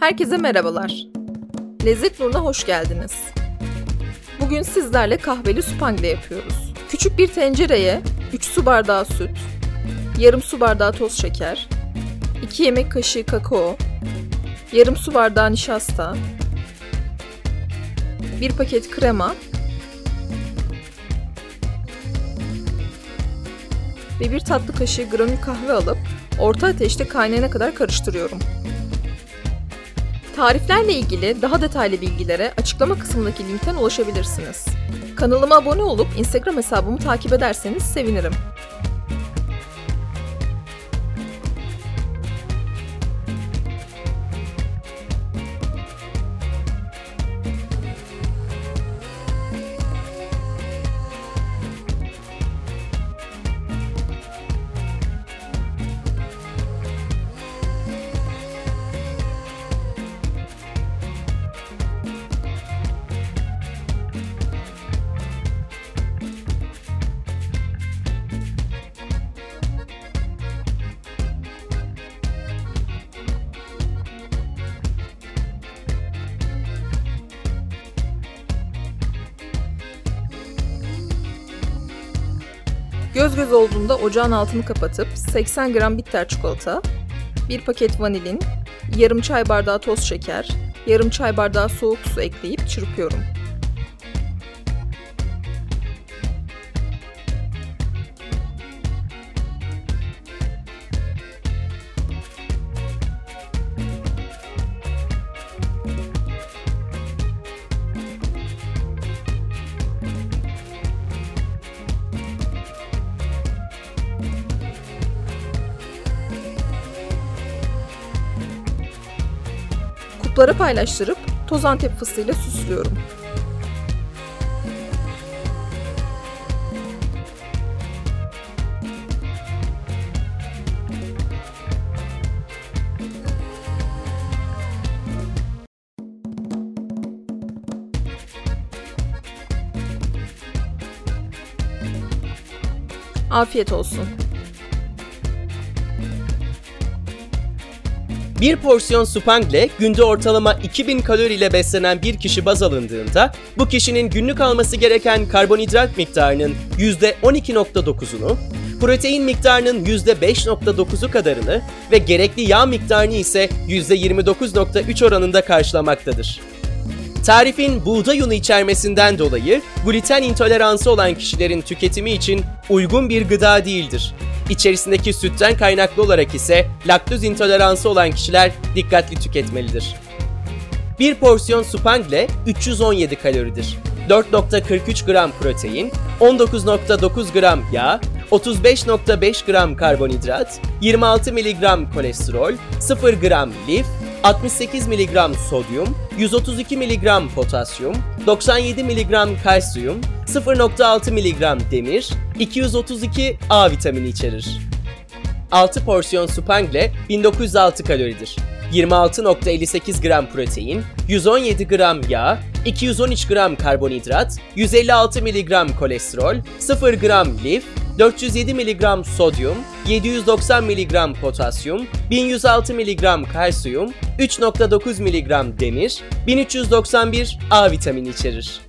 Herkese merhabalar. Lezzet Nur'una hoş geldiniz. Bugün sizlerle kahveli supangle yapıyoruz. Küçük bir tencereye 3 su bardağı süt, yarım su bardağı toz şeker, 2 yemek kaşığı kakao, yarım su bardağı nişasta, 1 paket krema ve 1 tatlı kaşığı granül kahve alıp orta ateşte kaynayana kadar karıştırıyorum. Tariflerle ilgili daha detaylı bilgilere açıklama kısmındaki linkten ulaşabilirsiniz. Kanalıma abone olup Instagram hesabımı takip ederseniz sevinirim. Göz göz olduğunda ocağın altını kapatıp 80 gram bitter çikolata, 1 paket vanilin, yarım çay bardağı toz şeker, yarım çay bardağı soğuk su ekleyip çırpıyorum. Kuplara paylaştırıp toz antep fıstığıyla süslüyorum. Afiyet olsun. Bir porsiyon supangle günde ortalama 2000 kalori ile beslenen bir kişi baz alındığında bu kişinin günlük alması gereken karbonhidrat miktarının %12.9'unu, protein miktarının %5.9'u kadarını ve gerekli yağ miktarını ise %29.3 oranında karşılamaktadır. Tarifin buğday unu içermesinden dolayı gluten intoleransı olan kişilerin tüketimi için uygun bir gıda değildir. İçerisindeki sütten kaynaklı olarak ise laktoz intoleransı olan kişiler dikkatli tüketmelidir. Bir porsiyon supangle 317 kaloridir. 4.43 gram protein, 19.9 gram yağ, 35.5 gram karbonhidrat, 26 mg kolesterol, 0 gram lif, 68 mg sodyum, 132 mg potasyum, 97 mg kalsiyum, 0.6 mg demir, 232 A vitamini içerir. 6 porsiyon supangle 1906 kaloridir. 26.58 gram protein, 117 gram yağ, 213 gram karbonhidrat, 156 mg kolesterol, 0 gram lif, 407 mg sodyum, 790 mg potasyum, 1106 mg kalsiyum, 3.9 mg demir, 1391 A vitamini içerir.